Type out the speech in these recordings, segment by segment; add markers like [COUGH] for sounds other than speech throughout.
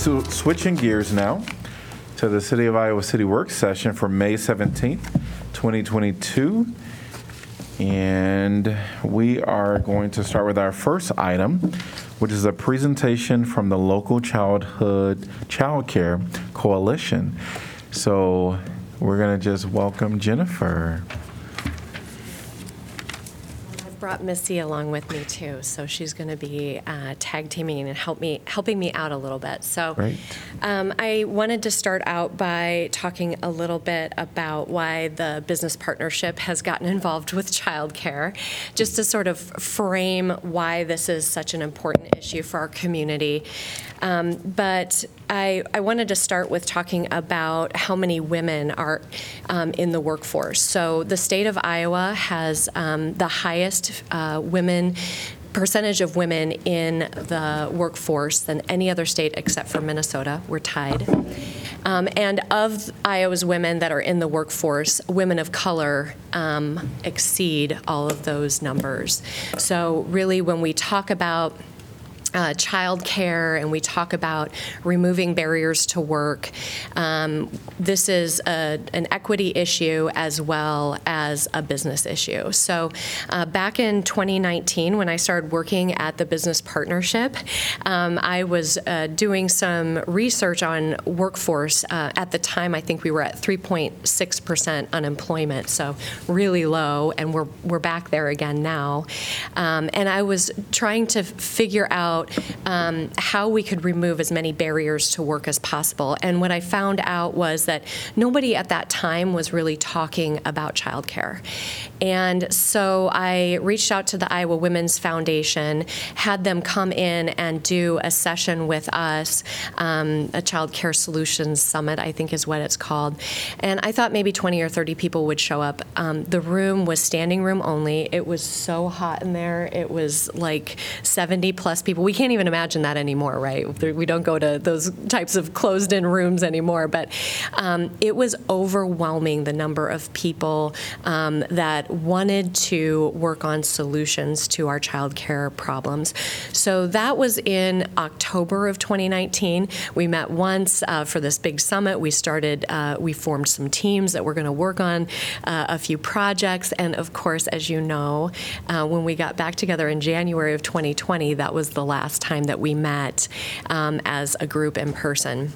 so switching gears now to the City of Iowa City Work Session for May 17th, 2022. And we are going to start with our first item, which is a presentation from the local childhood childcare coalition. So we're going to just welcome Jennifer. Brought Missy along with me too, so she's going to be uh, tag teaming and help me, helping me out a little bit. So um, I wanted to start out by talking a little bit about why the business partnership has gotten involved with childcare, just to sort of frame why this is such an important issue for our community. Um, But I, I wanted to start with talking about how many women are um, in the workforce. So the state of Iowa has um, the highest uh, women percentage of women in the workforce than any other state except for Minnesota. We're tied. Um, and of Iowa's women that are in the workforce, women of color um, exceed all of those numbers. So, really, when we talk about uh, childcare and we talk about removing barriers to work. Um, this is a, an equity issue as well as a business issue. So, uh, back in 2019, when I started working at the Business Partnership, um, I was uh, doing some research on workforce. Uh, at the time, I think we were at 3.6% unemployment, so really low, and we're, we're back there again now. Um, and I was trying to figure out um, how we could remove as many barriers to work as possible. And what I found out was that nobody at that time was really talking about childcare. And so I reached out to the Iowa Women's Foundation, had them come in and do a session with us, um, a Child Care Solutions Summit, I think is what it's called. And I thought maybe 20 or 30 people would show up. Um, the room was standing room only. It was so hot in there. It was like 70 plus people. We can't even imagine that anymore, right? We don't go to those types of closed in rooms anymore. But um, it was overwhelming the number of people um, that wanted to work on solutions to our child care problems. So that was in October of 2019. We met once uh, for this big summit. We started, uh, we formed some teams that were going to work on uh, a few projects. And of course, as you know, uh, when we got back together in January of 2020, that was the last time that we met um, as a group in person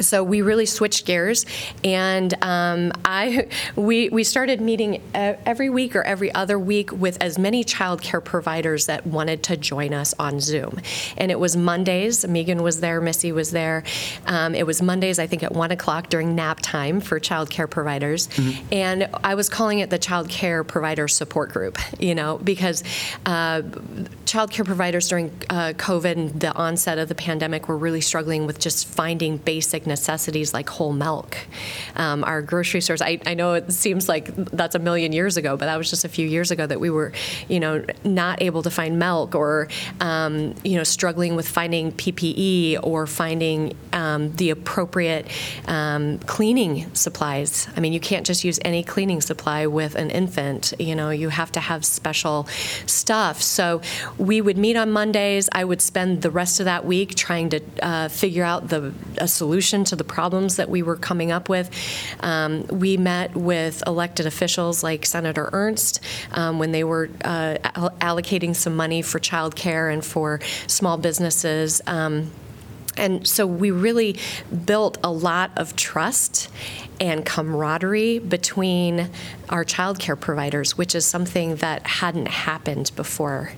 so we really switched gears, and um, I we we started meeting every week or every other week with as many child care providers that wanted to join us on Zoom, and it was Mondays. Megan was there, Missy was there. Um, it was Mondays, I think, at one o'clock during nap time for child care providers, and I was calling it the child care provider support group. You know, because uh, child care providers during uh, COVID and the onset of the pandemic were really struggling with just finding basic necessities like whole milk. Um, our grocery stores, I, I know it seems like that's a million years ago, but that was just a few years ago that we were, you know, not able to find milk or, um, you know, struggling with finding PPE or finding um, the appropriate um, cleaning supplies. I mean, you can't just use any cleaning supply with an infant, you know, you have to have special stuff. So we would meet on Mondays. I would spend the rest of that week trying to uh, figure out the a solution to the problems that we were coming up with. Um, we met with elected officials like Senator Ernst um, when they were uh, allocating some money for childcare and for small businesses. Um, and so we really built a lot of trust and camaraderie between our child care providers, which is something that hadn't happened before.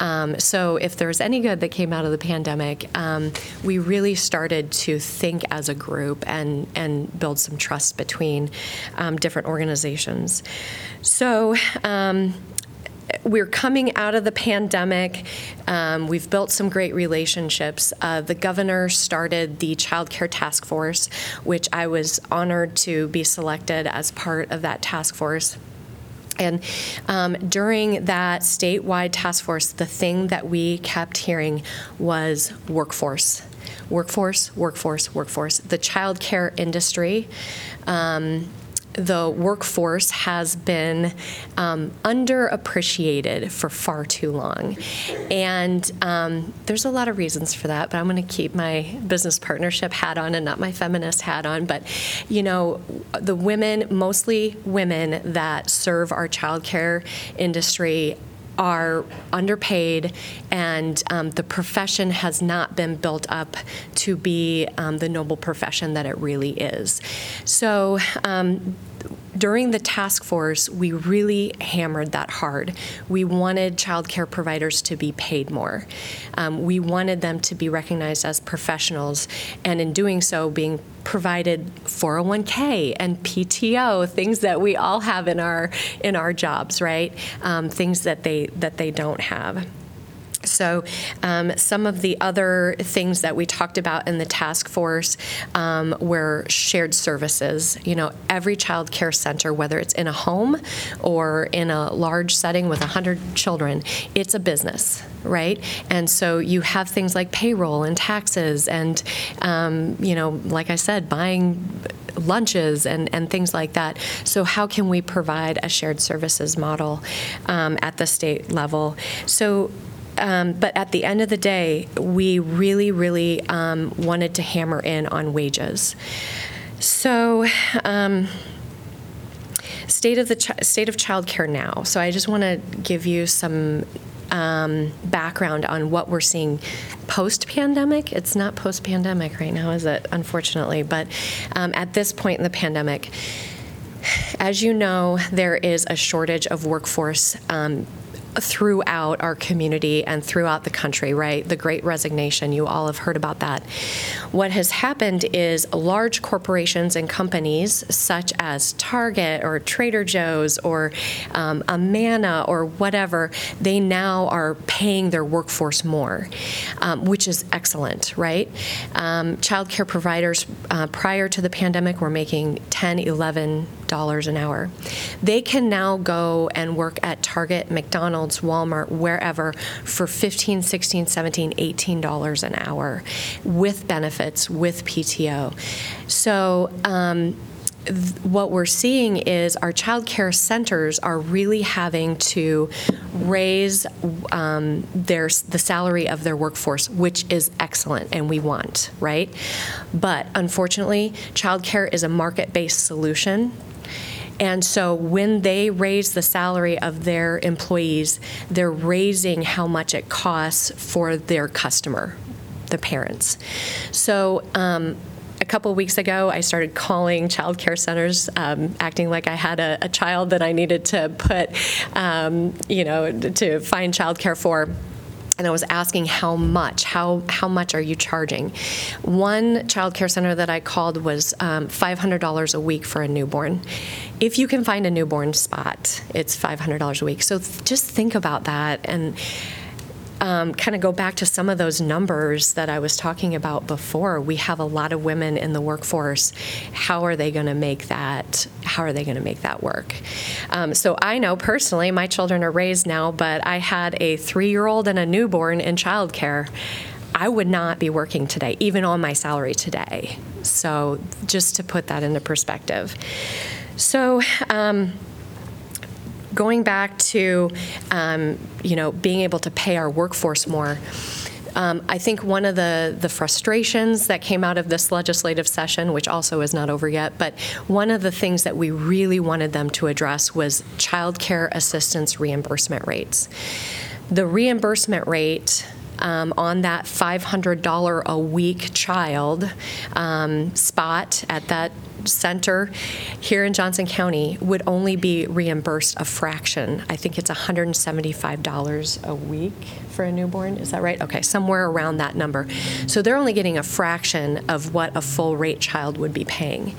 Um, so if there was any good that came out of the pandemic, um, we really started to think as a group and, and build some trust between um, different organizations. So, um, we're coming out of the pandemic. Um, we've built some great relationships. Uh, the governor started the Child Care Task Force, which I was honored to be selected as part of that task force. And um, during that statewide task force, the thing that we kept hearing was workforce. Workforce, workforce, workforce. The child care industry um, the workforce has been um, underappreciated for far too long. And um, there's a lot of reasons for that, but I'm going to keep my business partnership hat on and not my feminist hat on. But, you know, the women, mostly women that serve our childcare industry, are underpaid, and um, the profession has not been built up to be um, the noble profession that it really is. So, um, during the task force, we really hammered that hard. We wanted childcare providers to be paid more. Um, we wanted them to be recognized as professionals, and in doing so, being provided 401k and PTO, things that we all have in our in our jobs, right? Um, things that they that they don't have. So, um, some of the other things that we talked about in the task force um, were shared services. You know, every child care center, whether it's in a home or in a large setting with 100 children, it's a business, right? And so you have things like payroll and taxes, and, um, you know, like I said, buying lunches and, and things like that. So, how can we provide a shared services model um, at the state level? So, um, but at the end of the day, we really, really um, wanted to hammer in on wages. So, um, state of the state of childcare now. So I just want to give you some um, background on what we're seeing post pandemic. It's not post pandemic right now, is it? Unfortunately, but um, at this point in the pandemic. As you know, there is a shortage of workforce um, throughout our community and throughout the country, right? The great resignation, you all have heard about that. What has happened is large corporations and companies such as Target or Trader Joe's or um, Amana or whatever, they now are paying their workforce more, um, which is excellent, right? Um, child care providers uh, prior to the pandemic were making 10, 11 dollars an hour. They can now go and work at Target, McDonald's, Walmart, wherever for 15, 16, 17, 18 dollars an hour with benefits, with PTO. So, um, what we're seeing is our child care centers are really having to raise um, their the salary of their workforce, which is excellent and we want, right? But unfortunately, childcare is a market-based solution. And so when they raise the salary of their employees, they're raising how much it costs for their customer, the parents. So um, a couple of weeks ago, I started calling child care centers, um, acting like I had a, a, child that I needed to put, um, you know, to find child care for and I was asking how much, how how much are you charging? One child care center that I called was um, $500 a week for a newborn. If you can find a newborn spot, it's $500 a week. So th- just think about that and um, kind of go back to some of those numbers that I was talking about before. We have a lot of women in the workforce. How are they going to make that? How are they going to make that work? Um, so I know personally, my children are raised now, but I had a three-year-old and a newborn in childcare. I would not be working today, even on my salary today. So just to put that into perspective. So. Um, going back to, um, you know, being able to pay our workforce more. Um, I think one of the, the frustrations that came out of this legislative session, which also is not over yet, but one of the things that we really wanted them to address was child care assistance reimbursement rates. The reimbursement rate um, on that $500 a week child um, spot at that center here in Johnson County would only be reimbursed a fraction. I think it's $175 a week for a newborn. Is that right? Okay, somewhere around that number. So they're only getting a fraction of what a full rate child would be paying.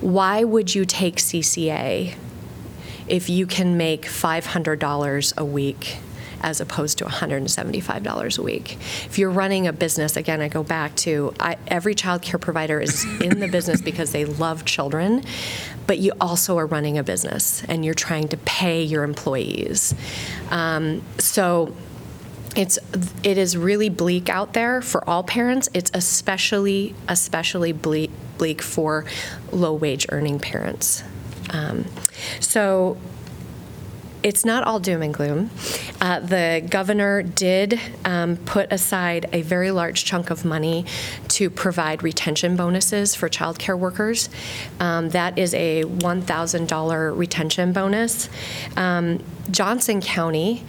Why would you take CCA if you can make $500 a week as opposed to $175 a week. If you're running a business, again, I go back to I, every child care provider is in the business because they love children, but you also are running a business and you're trying to pay your employees. Um, so it's it is really bleak out there for all parents. It's especially especially bleak, bleak for low wage earning parents. Um, so it's not all doom and gloom. Uh, the governor did um, put aside a very large chunk of money to provide retention bonuses for childcare workers. Um, that is a $1,000 retention bonus. Um, Johnson County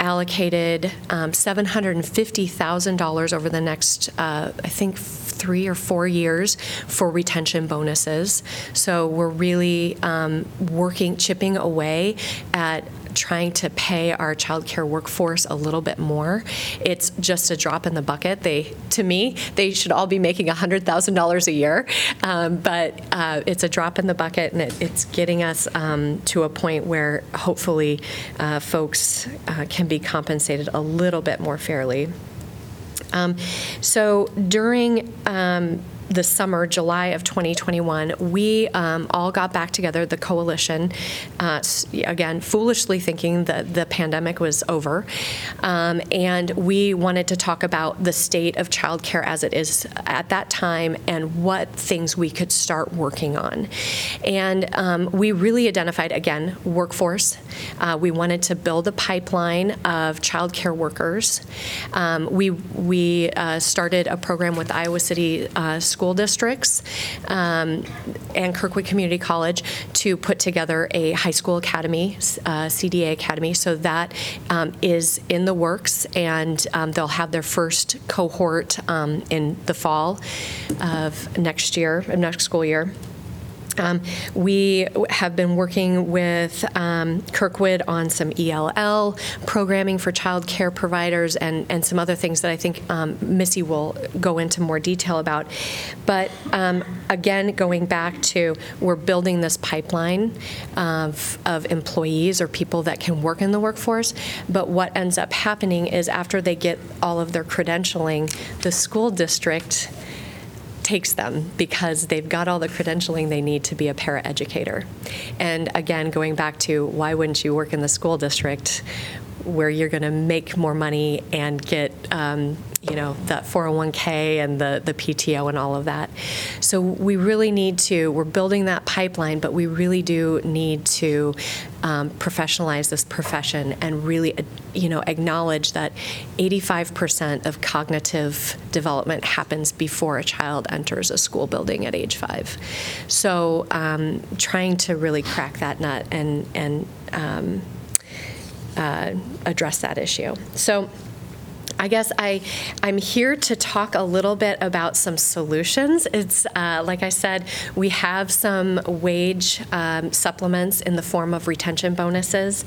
allocated um, $750,000 over the next, uh, I think, three or four years for retention bonuses. So we're really um, working, chipping away at trying to pay our childcare workforce a little bit more. It's just a drop in the bucket. They, to me, they should all be making $100,000 a year, um, but uh, it's a drop in the bucket, and it, it's getting us um, to a point where hopefully uh, folks uh, can be compensated a little bit more fairly. Um, So during um, the summer, July of 2021, we um, all got back together, the coalition, uh, again, foolishly thinking that the pandemic was over. Um, And we wanted to talk about the state of childcare as it is at that time and what things we could start working on. And um, we really identified, again, workforce. Uh, We wanted to build a pipeline of childcare workers. Um, We, we uh, started a program with Iowa City uh, School Districts um, and Kirkwood Community College to put together a high school academy, uh, CDA academy. So that um, is in the works, and um, they'll have their first cohort um, in the fall of next year, of next school year. Um, We have been working with um, Kirkwood on some ELL programming for child care providers and, and some other things that I think um, Missy will go into more detail about. But um, again, going back to, we're building this pipeline of, of employees or people that can work in the workforce. But what ends up happening is after they get all of their credentialing, the school district takes them because they've got all the credentialing they need to be a paraeducator. And again, going back to why wouldn't you work in the school district where you're going to make more money and get, um, you know, that 401k and the, the PTO and all of that. So we really need to, we're building that pipeline, but we really do need to um, professionalize this profession and really, uh, you know, acknowledge that 85% of cognitive development happens before a child enters a school building at age five. So um, trying to really crack that nut and, and um, uh, address that issue. So I guess I, I'm here to talk a little bit about some solutions. It's, uh, like I said, we have some wage um, supplements in the form of retention bonuses.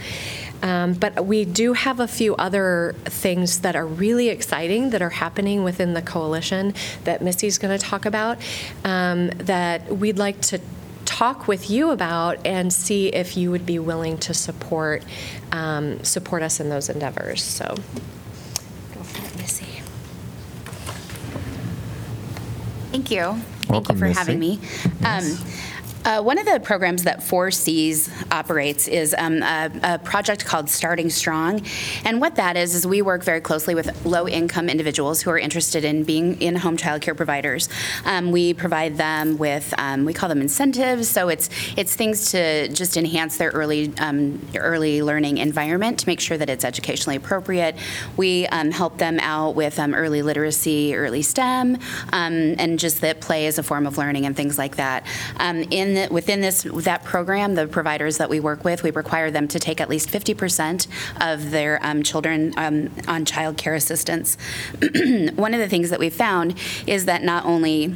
Um, But we do have a few other things that are really exciting that are happening within the coalition that Missy's going to talk about, um, that we'd like to talk with you about and see if you would be willing to support, um, support us in those endeavors. So go for it, Missy. Thank you. Thank you for having me. Um, uh, One of the programs that Four Cs operates is um, a a project called Starting Strong. And what that is, is we work very closely with low-income individuals who are interested in being in-home child care providers. Um, We provide them with, um, we call them incentives, so it's, it's things to just enhance their early, um, early learning environment to make sure that it's educationally appropriate. We um, help them out with um, early literacy, early STEM, and just that play is a form of learning and things like that. Um, In, the- within this, that program, the providers that we work with, we require them to take at least 50% of their um, children um, on child care assistance. [CLEARS THROAT] One of the things that we found is that not only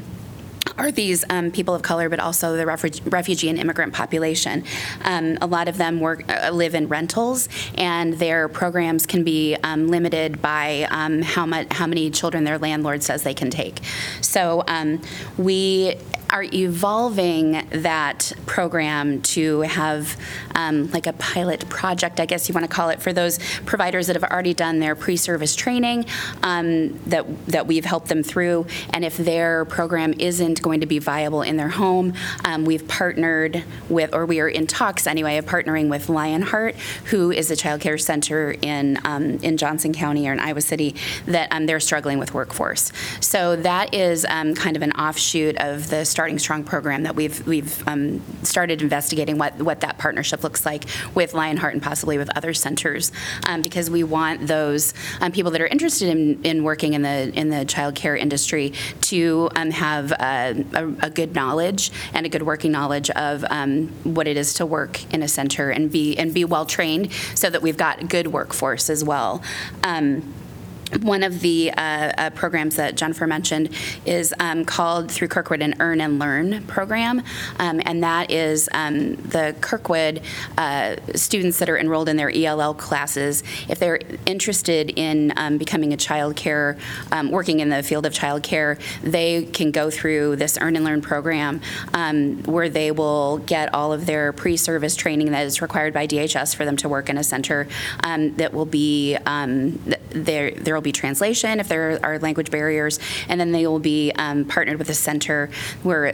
are these um, people of color, but also the refu- refugee and immigrant population. Um, a lot of them work, uh, live in rentals, and their programs can be um, limited by um, how much, how many children their landlord says they can take. So um, we are evolving that program to have um, like a pilot project, I guess you want to call it, for those providers that have already done their pre-service training um, that that we've helped them through. And if their program isn't going to be viable in their home, um, we've partnered with, or we are in talks anyway, of partnering with Lionheart, who is a child care center in um, in Johnson County or in Iowa City that um, they're struggling with workforce. So that is um, kind of an offshoot of the Starting Strong program that we've, we've um, started investigating what, what that partnership looks like with Lionheart and possibly with other centers, um, because we want those um, people that are interested in, in working in the, in the childcare industry to um, have a, a, a good knowledge and a good working knowledge of um, what it is to work in a center and be, and be well-trained so that we've got good workforce as well. Um, one of the uh, uh, programs that Jennifer mentioned is um, called through Kirkwood an Earn and Learn program, um, and that is um, the Kirkwood uh, students that are enrolled in their ELL classes. If they're interested in um, becoming a child care, um, working in the field of child care, they can go through this Earn and Learn program um, where they will get all of their pre-service training that is required by DHS for them to work in a center that will be th- there. There will be translation if there are language barriers, and then they will be um, partnered with a center where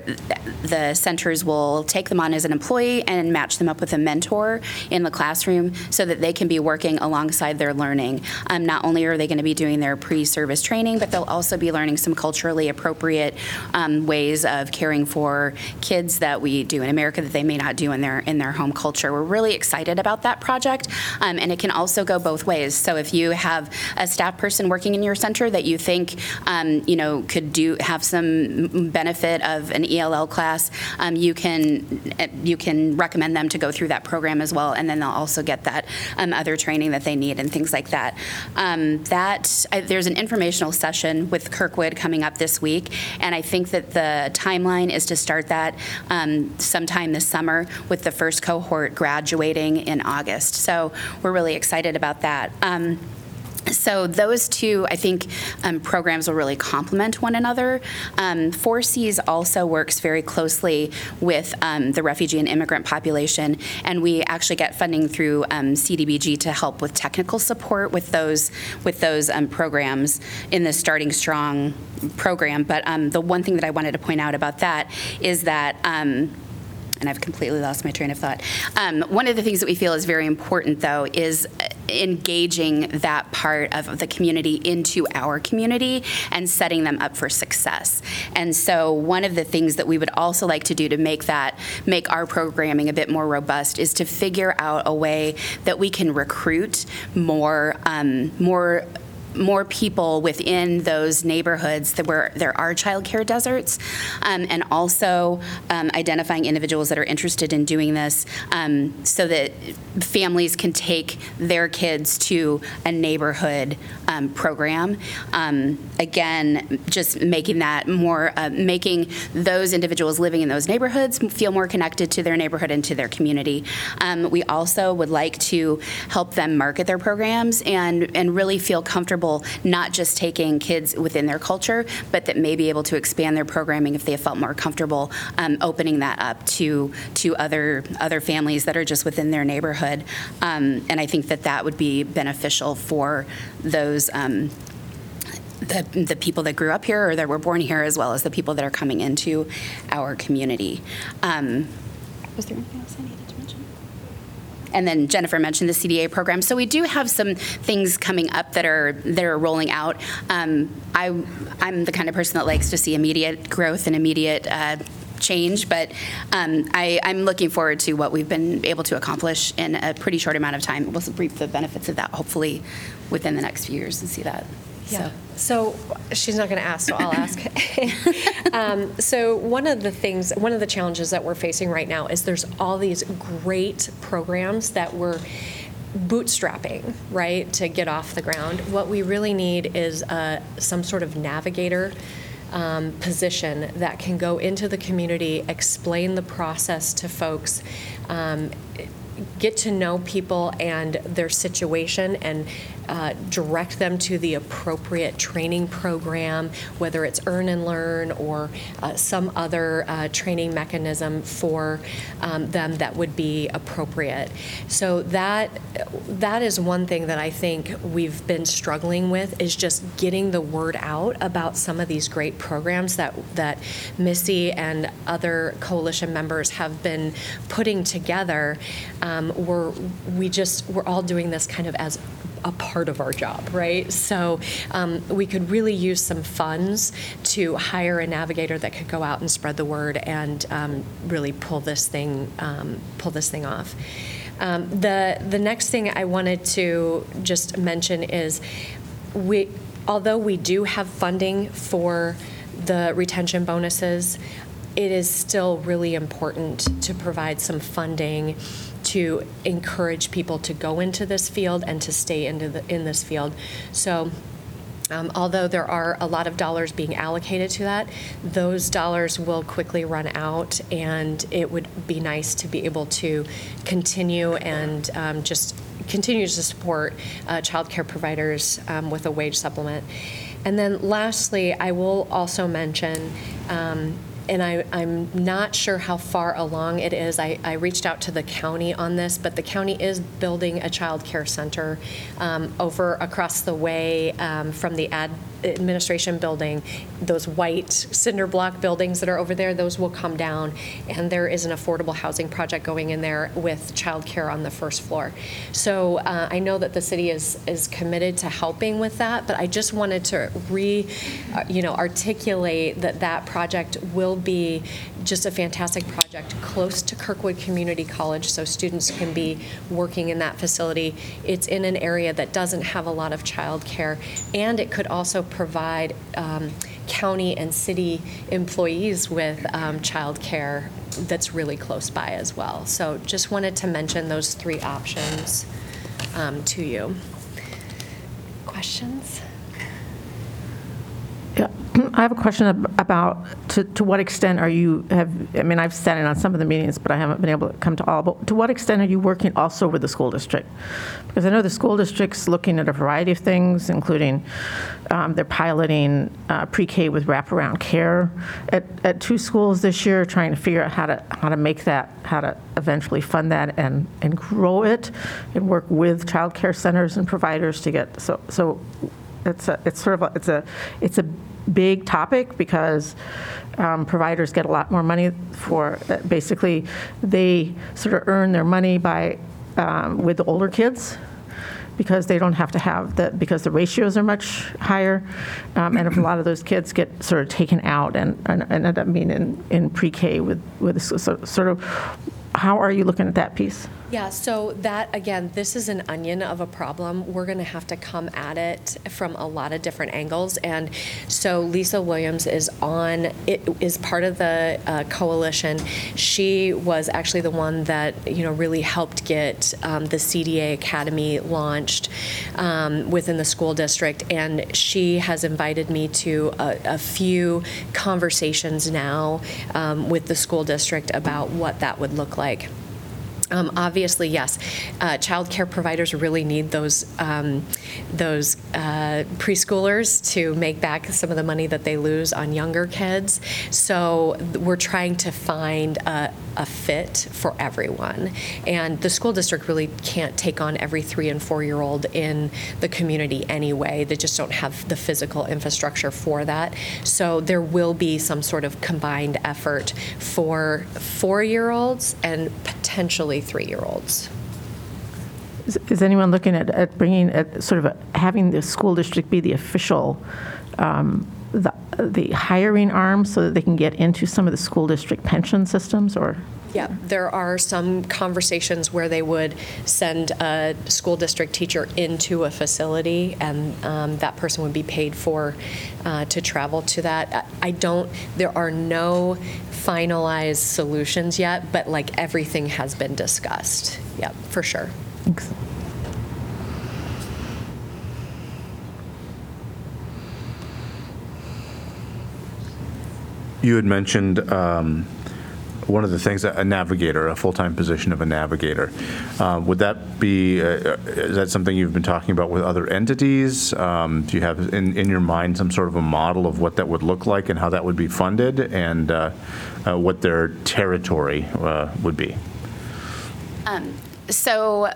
the centers will take them on as an employee and match them up with a mentor in the classroom so that they can be working alongside their learning. Um, not only are they going to be doing their pre-service training, but they'll also be learning some culturally appropriate um, ways of caring for kids that we do in America that they may not do in their in their home culture. We're really excited about that project, um, and it can also go both ways. So if you have a staff person working in your center that you think um, you know could do have some benefit of an ELL class, um, you can you can recommend them to go through that program as well, and then they'll also get that um, other training that they need and things like that. Um, that I, there's an informational session with Kirkwood coming up this week, and I think that the timeline is to start that um, sometime this summer with the first cohort graduating in August. So we're really excited about that. Um, so those two, I think, um, programs will really complement one another. Um, Four Cs also works very closely with um, the refugee and immigrant population, and we actually get funding through um, CDBG to help with technical support with those with those um, programs in the Starting Strong program. But um, the one thing that I wanted to point out about that is that. Um, and I've completely lost my train of thought. Um, one of the things that we feel is very important, though, is uh, engaging that part of the community into our community and setting them up for success. And so, one of the things that we would also like to do to make that make our programming a bit more robust is to figure out a way that we can recruit more um, more more people within those neighborhoods that where there are childcare deserts, um, and also um, identifying individuals that are interested in doing this um, so that families can take their kids to a neighborhood um, program. Um, again, just making that more, uh, making those individuals living in those neighborhoods feel more connected to their neighborhood and to their community. Um, we also would like to help them market their programs and, and really feel comfortable not just taking kids within their culture, but that may be able to expand their programming if they felt more comfortable um, opening that up to to other other families that are just within their neighborhood. Um, and I think that that would be beneficial for those. Um, the, the people that grew up here or that were born here, as well as the people that are coming into our community. Um, was there anything else mention? And then Jennifer mentioned the CDA program. So we do have some things coming up that are that are rolling out. Um, I I'm the kind of person that likes to see immediate growth and immediate. Uh, change, but um, I, I'm looking forward to what we've been able to accomplish in a pretty short amount of time. We'll reap the benefits of that hopefully within the next few years and see that. Yeah. So she's not going to ask, so I'll ask. [LAUGHS] um, so one of the things, one of the challenges that we're facing right now is there's all these great programs that we're bootstrapping, right, to get off the ground. What we really need is uh, some sort of navigator. Um, position that can go into the community, explain the process to folks, um, get to know people and their situation and uh, direct them to the appropriate training program, whether it's earn and learn or uh, some other uh, training mechanism for um, them that would be appropriate. So that that is one thing that I think we've been struggling with is just getting the word out about some of these great programs that that Missy and other coalition members have been putting together. Um, we're we just we're all doing this kind of as a part of our job, right? So um, we could really use some funds to hire a navigator that could go out and spread the word and um, really pull this thing, um, pull this thing off. Um, The, the next thing I wanted to just mention is, we, although we do have funding for the retention bonuses, it is still really important to provide some funding to encourage people to go into this field and to stay into the, in this field. So um, Although there are a lot of dollars being allocated to that, those dollars will quickly run out, and it would be nice to be able to continue and um, just continue to support uh, childcare providers um, with a wage supplement. And then lastly, I will also mention, um, and I, I'm not sure how far along it is. I, I reached out to the county on this, but the county is building a child care center um, over across the way um, from the ad administration building. Those white cinder block buildings that are over there, those will come down, and there is an affordable housing project going in there with child care on the first floor. So uh, I know that the city is is committed to helping with that, but I just wanted to re, uh, you know, articulate that that project will be just a fantastic project close to Kirkwood Community College, so students can be working in that facility. It's in an area that doesn't have a lot of childcare, and it could also provide um, county and city employees with um, childcare that's really close by as well. So just wanted to mention those three options um, to you. Questions? Yeah, I have a question ab- about, to, to what extent are you, have, I mean, I've sat in on some of the meetings, but I haven't been able to come to all, but to what extent are you working also with the school district? Because I know the school district's looking at a variety of things, including, um, they're piloting uh, pre-K with wraparound care at, at two schools this year, trying to figure out how to, how to make that, how to eventually fund that and, and grow it, and work with childcare centers and providers to get, so, so it's a, it's sort of, a- it's a, it's a big topic because um, providers get a lot more money for, basically, they sort of earn their money by, um, with the older kids because they don't have to have the, because the ratios are much higher. Um, And if a lot of those kids get sort of taken out and, and and end up being in, in pre-K with, with, so- sort of, how are you looking at that piece? Yeah, so that, again, this is an onion of a problem. We're going to have to come at it from a lot of different angles. And so Lisa Williams is on, it is part of the uh, coalition. She was actually the one that, you know, really helped get um, the CDA Academy launched um, within the school district. And she has invited me to a, a few conversations now um, with the school district about what that would look like. Um, Obviously, yes, uh, childcare providers really need those, um, those uh, preschoolers to make back some of the money that they lose on younger kids. So we're trying to find a, a fit for everyone. And the school district really can't take on every three and four-year-old in the community anyway. They just don't have the physical infrastructure for that. So there will be some sort of combined effort for four-year-olds and potentially three-year-olds. Is- Is anyone looking at, at bringing, at sort of a- having the school district be the official, um, the the hiring arm so that they can get into some of the school district pension systems, or? Yeah, there are some conversations where they would send a school district teacher into a facility, and um, that person would be paid for uh, to travel to that. I I don't, there are no finalized solutions yet, but like everything has been discussed. Yep, for sure. Thanks. You had mentioned um, one of the things, a navigator, a full-time position of a navigator. Uh, Would that be, uh, is that something you've been talking about with other entities? Um, Do you have in, in your mind some sort of a model of what that would look like and how that would be funded and uh, uh, what their territory uh, would be? So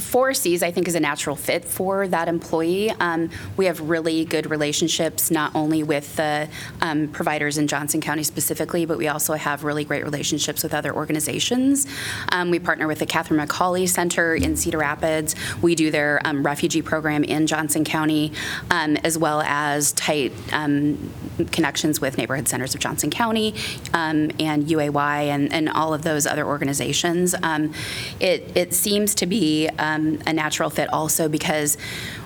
Four Cs, I think, is a natural fit for that employee. Um, We have really good relationships, not only with the um, providers in Johnson County specifically, but we also have really great relationships with other organizations. Um, We partner with the Catherine McAuley Center in Cedar Rapids. We do their um, refugee program in Johnson County, um, as well as tight um, connections with Neighborhood Centers of Johnson County and UAY and, and all of those other organizations. It, it seems to be um, a natural fit also because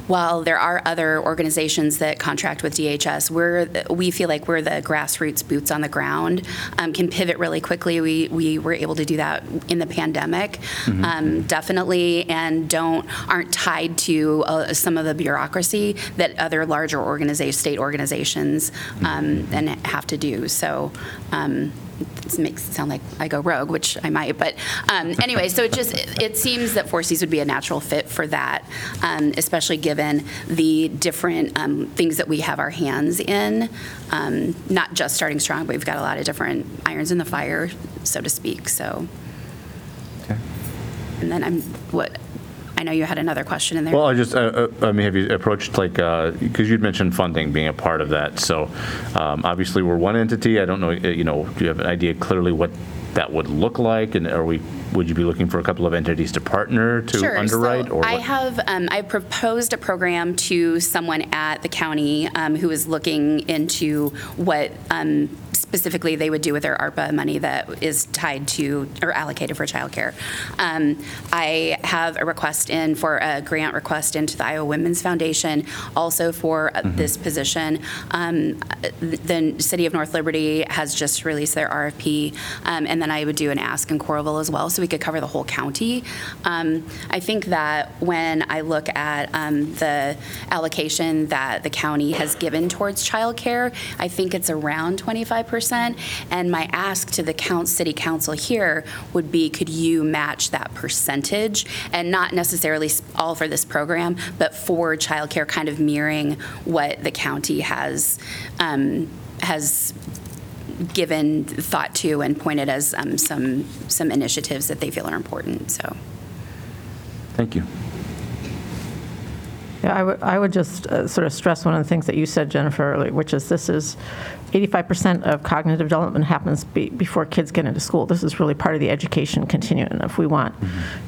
while there are other organizations that contract with DHS, we're, we feel like we're the grassroots boots on the ground, um, can pivot really quickly. We, we were able to do that in the pandemic, um, definitely, and don't, aren't tied to uh, some of the bureaucracy that other larger organizations, state organizations, um, and have to do. So, um, this makes it sound like I go rogue, which I might, but um, anyway, so it just, it seems that Four Cs would be a natural fit for that, um, especially given the different um, things that we have our hands in, um, not just starting strong, but we've got a lot of different irons in the fire, so to speak, so. Okay. And then I'm, what, I know you had another question in there. Well, I just, uh, uh, I mean, have you approached like, because you'd mentioned funding being a part of that, so um, obviously we're one entity, I don't know, uh, you know, do you have an idea clearly what that would look like? And are we, would you be looking for a couple of entities to partner to Sure. underwrite? So or I what? have, um, I proposed a program to someone at the county um, who is looking into what um, specifically they would do with their ARPA money that is tied to, or allocated for childcare. Um, I have a request in for a grant request into the Iowa Women's Foundation, also for uh, this position. Um, The City of North Liberty has just released their RFP, um, and then I would do an ask in Coralville as well, so we could cover the whole county. Um, I think that when I look at um, the allocation that the county has given towards childcare, I think it's around 25%. And my ask to the count, city council here would be, could you match that percentage? And not necessarily all for this program, but for childcare, kind of mirroring what the county has, um, has given thought to and pointed as um, some, some initiatives that they feel are important, so. Thank you. Yeah, I would, I would just uh, sort of stress one of the things that you said, Jennifer, which is this is 85% of cognitive development happens be, before kids get into school. This is really part of the education continuum. If we want,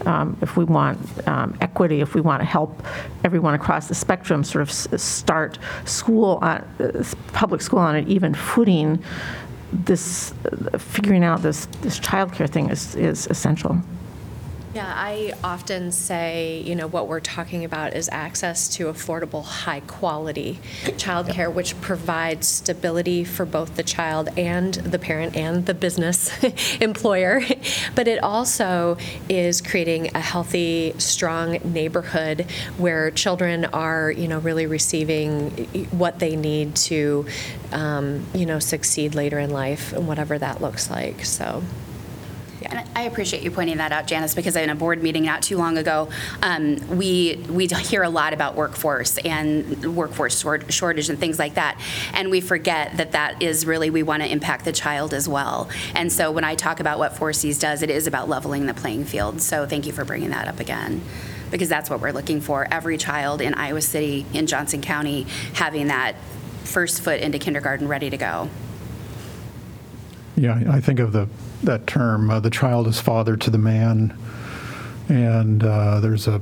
um, if we want um, equity, if we want to help everyone across the spectrum sort of s- start school on uh, public school on an even footing, this figuring out this this childcare thing is is essential. Yeah, I often say, you know, what we're talking about is access to affordable, high-quality childcare, which provides stability for both the child and the parent and the business [LAUGHS] employer. But it also is creating a healthy, strong neighborhood where children are, you know, really receiving what they need to, um, you know, succeed later in life and whatever that looks like. So. And I appreciate you pointing that out, Janice, because in a board meeting not too long ago, um, we, we hear a lot about workforce and workforce short- shortage and things like that. And we forget that that is really, we want to impact the child as well. And so when I talk about what 4Cs does, it is about leveling the playing field. So thank you for bringing that up again, because that's what we're looking for. Every child in Iowa City, in Johnson County, having that first foot into kindergarten ready to go. Yeah, I think of the, that term, uh, the child is father to the man. And uh, there's a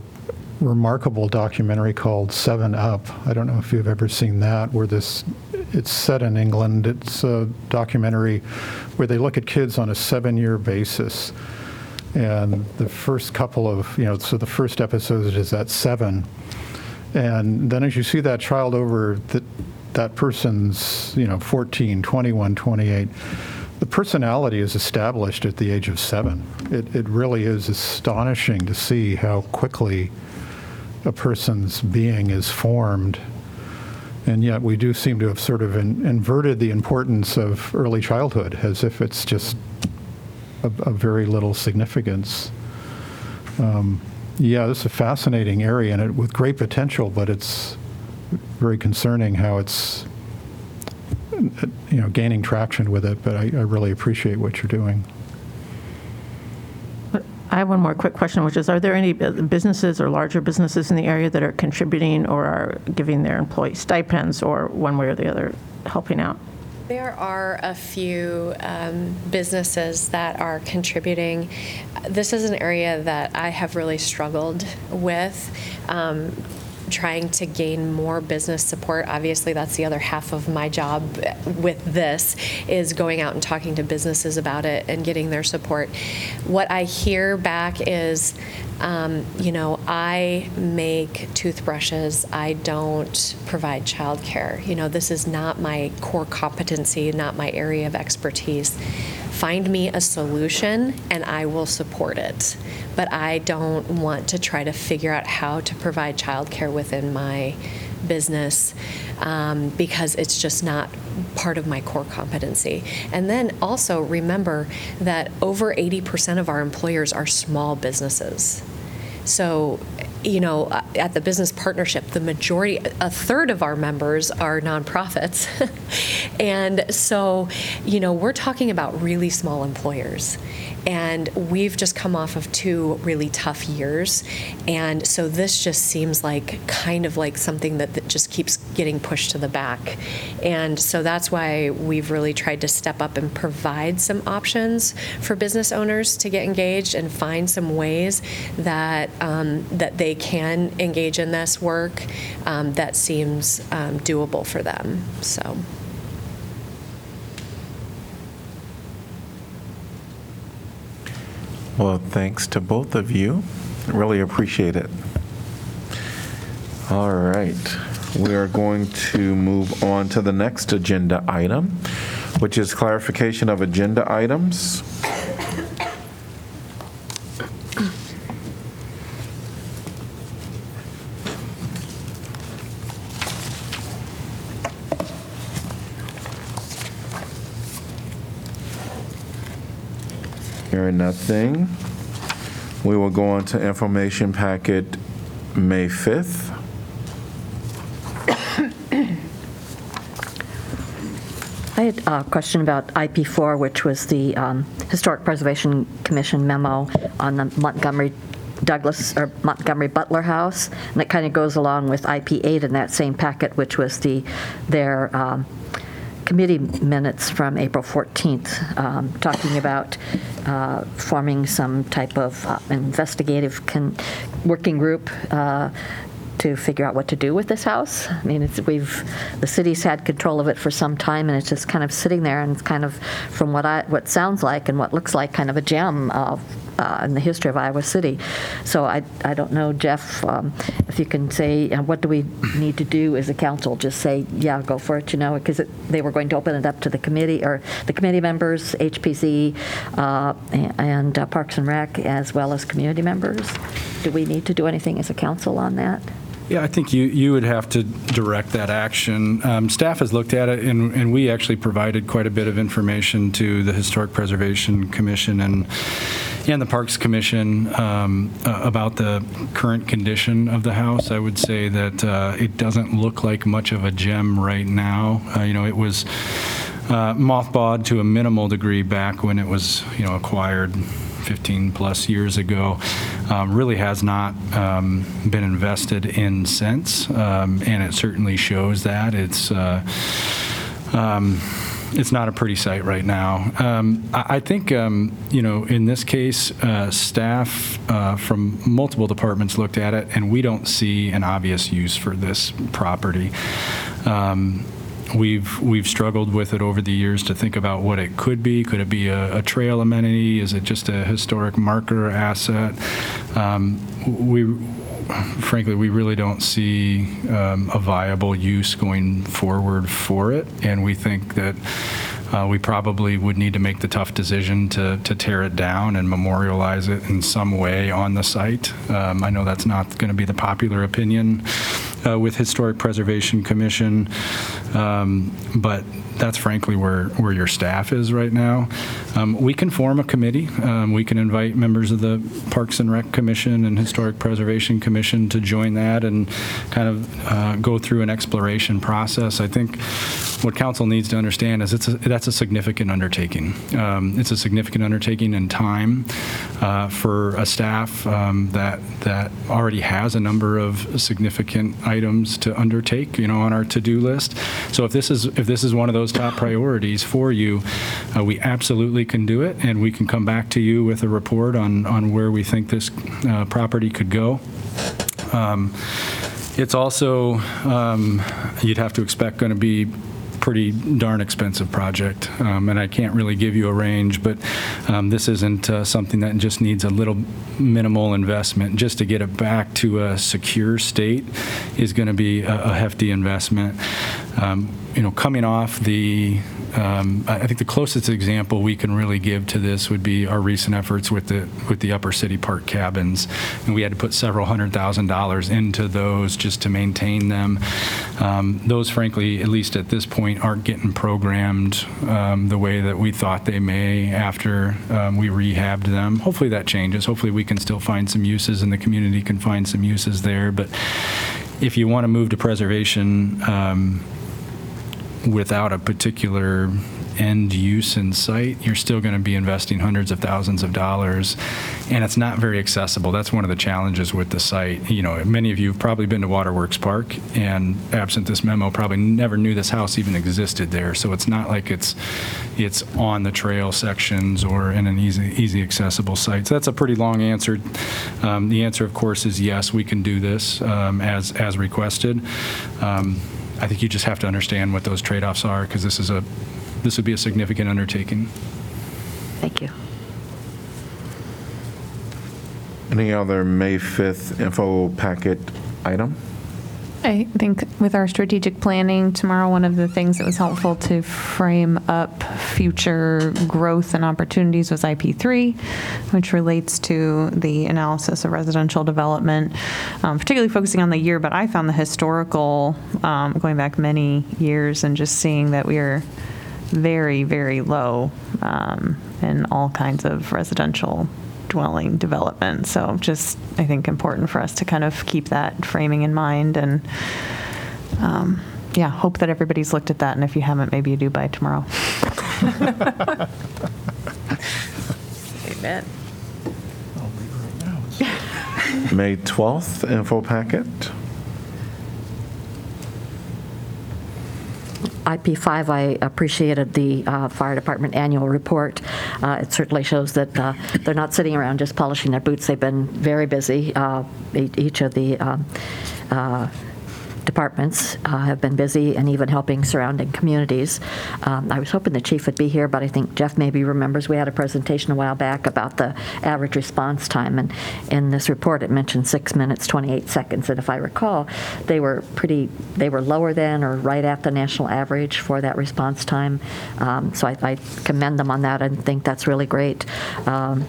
remarkable documentary called Seven Up. I don't know if you've ever seen that, where this, it's set in England. It's a documentary where they look at kids on a seven-year basis. And the first couple of, you know, so the first episode is at seven. And then as you see that child over that, that person's, you know, 14, 21, 28, the personality is established at the age of seven. It, it really is astonishing to see how quickly a person's being is formed. And yet we do seem to have sort of in, inverted the importance of early childhood as if it's just of, very little significance. Um, yeah, this is a fascinating area and it with great potential, but it's very concerning how it's you know gaining traction with it. But I, I really appreciate what you're doing. I, I have one more quick question, which is, are there any businesses or larger businesses in the area that are contributing or are giving their employees stipends or one way or the other helping out? There are a few um, businesses that are contributing. This is an area that I have really struggled with, um, trying to gain more business support. Obviously, that's the other half of my job with this, is going out and talking to businesses about it and getting their support. What I hear back is, um, you know, I make toothbrushes. I don't provide childcare. You know, this is not my core competency, not my area of expertise. Find me a solution and I will support it. But I don't want to try to figure out how to provide childcare within my business um, because it's just not part of my core competency. And then also remember that over 80% of our employers are small businesses. So, you know, uh, at the business partnership, the majority, a third of our members are nonprofits. [LAUGHS] and so, you know, we're talking about really small employers. And we've just come off of two really tough years. And so this just seems like kind of like something that, that just keeps getting pushed to the back. And so that's why we've really tried to step up and provide some options for business owners to get engaged and find some ways that, um, that they can engage in this work um, that seems um, doable for them. So. Well, thanks to both of you. Really appreciate it. All right. We are going to move on to the next agenda item, which is clarification of agenda items. Hearing nothing, we will go on to information packet May 5th. I had a question about IP4, which was the um, Historic Preservation Commission memo on the Montgomery Douglas, or Montgomery Butler House, and it kind of goes along with IP8 in that same packet, which was the, their um, committee minutes from April 14th, um, talking about uh, forming some type of uh, investigative con- working group uh, to figure out what to do with this house. I mean, it's, we've, the city's had control of it for some time, and it's just kind of sitting there, and it's kind of, from what I, what sounds like and what looks like, kind of a gem of, uh, in the history of Iowa City. So I, I don't know, Jeff, um, if you can say, uh, what do we need to do as a council? Just say, yeah, go for it, you know, because they were going to open it up to the committee, or the committee members, HPC, uh, and uh, Parks and Rec, as well as community members. Do we need to do anything as a council on that? Yeah, I think you, you would have to direct that action. Um, Staff has looked at it, and, and we actually provided quite a bit of information to the Historic Preservation Commission and, and the Parks Commission um, uh, about the current condition of the house. I would say that uh, it doesn't look like much of a gem right now. Uh, You know, it was uh, mothballed to a minimal degree back when it was, you know, acquired 15-plus years ago, um, really has not um, been invested in since, um, and it certainly shows that. It's, uh, um, it's not a pretty sight right now. Um, I I think, um, you know, in this case, uh, staff uh, from multiple departments looked at it, and we don't see an obvious use for this property. Um, We've, we've struggled with it over the years to think about what it could be. Could it be a, a trail amenity? Is it just a historic marker asset? Um, We, frankly, we really don't see um, a viable use going forward for it, and we think that uh, we probably would need to make the tough decision to, to tear it down and memorialize it in some way on the site. Um, I know that's not going to be the popular opinion uh, with Historic Preservation Commission, um, but that's frankly where, where your staff is right now. Um, We can form a committee. Um, We can invite members of the Parks and Rec Commission and Historic Preservation Commission to join that and kind of uh, go through an exploration process. I think what council needs to understand is it's, a- that's a significant undertaking. Um, It's a significant undertaking in time uh, for a staff um, that, that already has a number of significant items to undertake, you know, on our to-do list. So if this is, if this is one of those top priorities for you, uh, we absolutely can do it, and we can come back to you with a report on, on where we think this uh, property could go. Um, It's also, um, you'd have to expect, going to be pretty darn expensive project, Um, and I can't really give you a range, but um, this isn't uh, something that just needs a little minimal investment. Just to get it back to a secure state is going to be a a hefty investment. Um, You know, coming off the, um, I think the closest example we can really give to this would be our recent efforts with the, with the Upper City Park cabins. And we had to put several hundred thousand dollars into those just to maintain them. Um, Those frankly, at least at this point, aren't getting programmed um, the way that we thought they may after um, we rehabbed them. Hopefully that changes. Hopefully we can still find some uses and the community can find some uses there. But if you want to move to preservation, um, without a particular end use in sight, you're still going to be investing hundreds of thousands of dollars, and it's not very accessible. That's one of the challenges with the site. You know, many of you have probably been to Waterworks Park, and absent this memo, probably never knew this house even existed there. So it's not like it's it's on the trail sections or in an easy easy accessible site. So that's a pretty long answer. Um, the answer, of course, is yes, we can do this um, as as requested. Um, I think you just have to understand what those trade-offs are, because this is a, this would be a significant undertaking. Thank you. Any other May 5th info packet item? I think with our strategic planning tomorrow, one of the things that was helpful to frame up future growth and opportunities was IP3, which relates to the analysis of residential development, um, particularly focusing on the year. But I found the historical, um, going back many years, and just seeing that we are very, very low um, in all kinds of residential dwelling development. So just, I think, important for us to kind of keep that framing in mind and, um, yeah, hope that everybody's looked at that. And if you haven't, maybe you do by tomorrow. Amen. May 12th info packet? IP5, I appreciated the uh, fire department annual report. Uh, It certainly shows that uh, they're not sitting around just polishing their boots. They've been very busy. Uh, Each of the um, uh, departments uh, have been busy and even helping surrounding communities. Um, I was hoping the chief would be here, but I think Jeff maybe remembers we had a presentation a while back about the average response time, and in this report, it mentioned six minutes, 28 seconds, and if I recall, they were pretty, they were lower than or right at the national average for that response time. Um, So I I commend them on that and think that's really great. Um,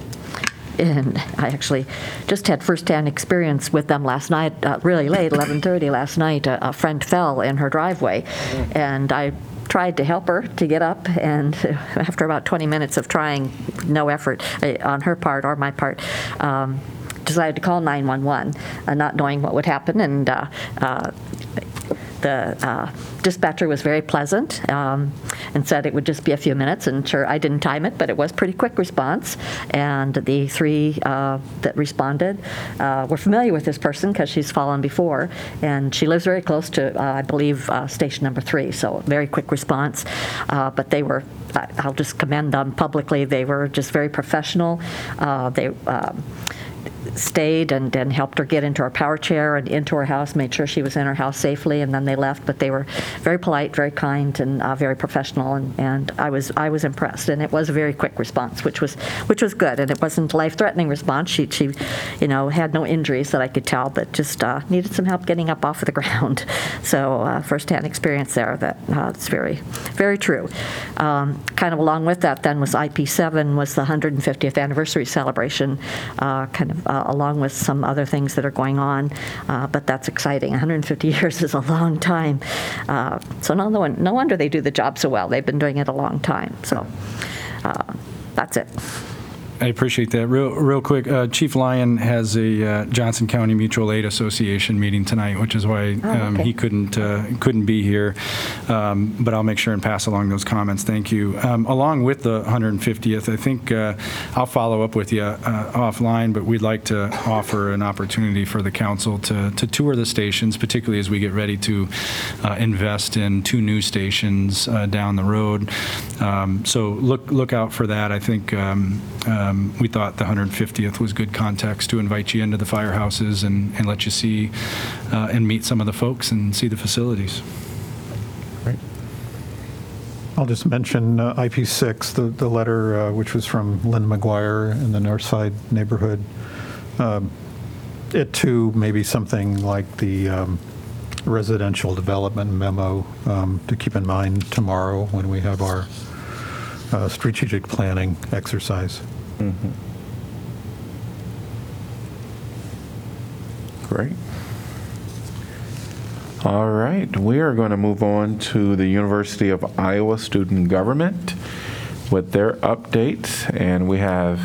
and I actually just had firsthand experience with them last night, uh, really late, 11:30 last night. A, a friend fell in her driveway, and I tried to help her to get up, and [LAUGHS] after about 20 minutes of trying, no effort uh, on her part or my part. Um, decided to call 911, uh, not knowing what would happen, and uh, uh, the uh, dispatcher was very pleasant um, and said it would just be a few minutes. And sure, I didn't time it, but it was pretty quick response. And the three uh, that responded uh, were familiar with this person because she's fallen before, and she lives very close to, uh, I believe, uh, station number three. So very quick response. Uh, but they were, I'll just commend them publicly. They were just very professional. They. Um, stayed and, and helped her get into her power chair and into her house, made sure she was in her house safely, and then they left. But they were very polite, very kind, and uh, very professional, and, and I was I was impressed. And it was a very quick response, which was which was good. And it wasn't a life-threatening response. She she, you know, had no injuries that I could tell, but just uh, needed some help getting up off of the [LAUGHS] ground. So uh, firsthand experience there. That uh, it's very very true. Um, kind of along with that, then was IP7 was the 150th anniversary celebration, uh, kind of. Along with some other things that are going on. Uh, But that's exciting. 150 [LAUGHS] years is a long time. Uh, So no no wonder they do the job so well. They've been doing it a long time. So uh, that's it. I appreciate that. Real, real quick, uh, Chief Lyon has a uh, Johnson County Mutual Aid Association meeting tonight, which is why Oh, um, okay. he couldn't, uh, couldn't be here. Um, But I'll make sure and pass along those comments. Thank you. Um, Along with the 150th, I think uh, I'll follow up with you uh, offline, but we'd like to offer an opportunity for the council to, to tour the stations, particularly as we get ready to uh, invest in two new stations uh, down the road. Um, So look, look out for that. I think um, um, we thought the 150th was good context to invite you into the firehouses and, and let you see uh, and meet some of the folks and see the facilities. I'll just mention uh, IP6, the, the letter uh, which was from Lynn McGuire in the Northside neighborhood. Um, It too may be something like the um, residential development memo um, to keep in mind tomorrow when we have our uh, strategic planning exercise. Mm-hmm. Great. All right, we are going to move on to the University of Iowa Student Government with their updates, and we have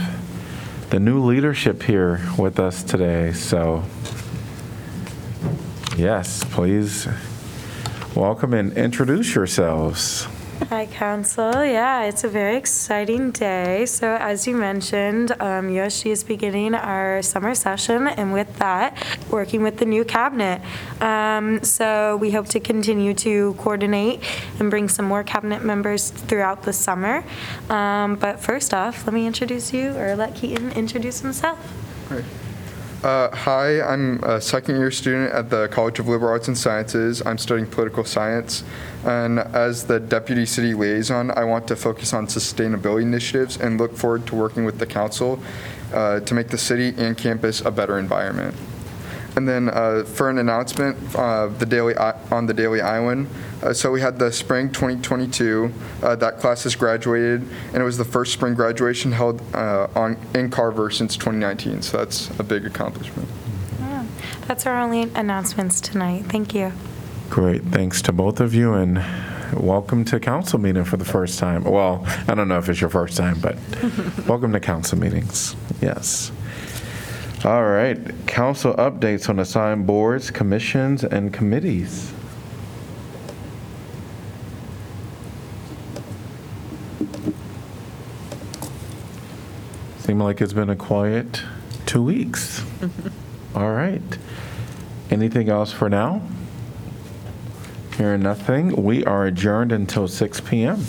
the new leadership here with us today, so yes, please welcome and introduce yourselves. Hi, Council. Yeah, it's a very exciting day. So, as you mentioned, um, USG is beginning our summer session, and with that, working with the new cabinet. Um, so, we hope to continue to coordinate and bring some more cabinet members throughout the summer. Um, but first off, let me introduce you, or let Keaton introduce himself. Uh, hi, I'm a second year student at the College of Liberal Arts and Sciences. I'm studying political science. And as the deputy city liaison, I want to focus on sustainability initiatives and look forward to working with the council uh, to make the city and campus a better environment. And then uh, for an announcement, uh, the Daily I- on the Daily Iowan. Uh, so we had the spring 2022. Uh, that class has graduated, and it was the first spring graduation held uh, on in Carver since 2019. So that's a big accomplishment. Yeah, That's our only announcements tonight. Thank you. Great, thanks to both of you, and welcome to council meeting for the first time. Well, I don't know if it's your first time, but [LAUGHS] welcome to council meetings, yes. All right, council updates on assigned boards, commissions, and committees. Seem like it's been a quiet two weeks. [LAUGHS] All right. Anything else for now? Hearing nothing, we are adjourned until 6 PM.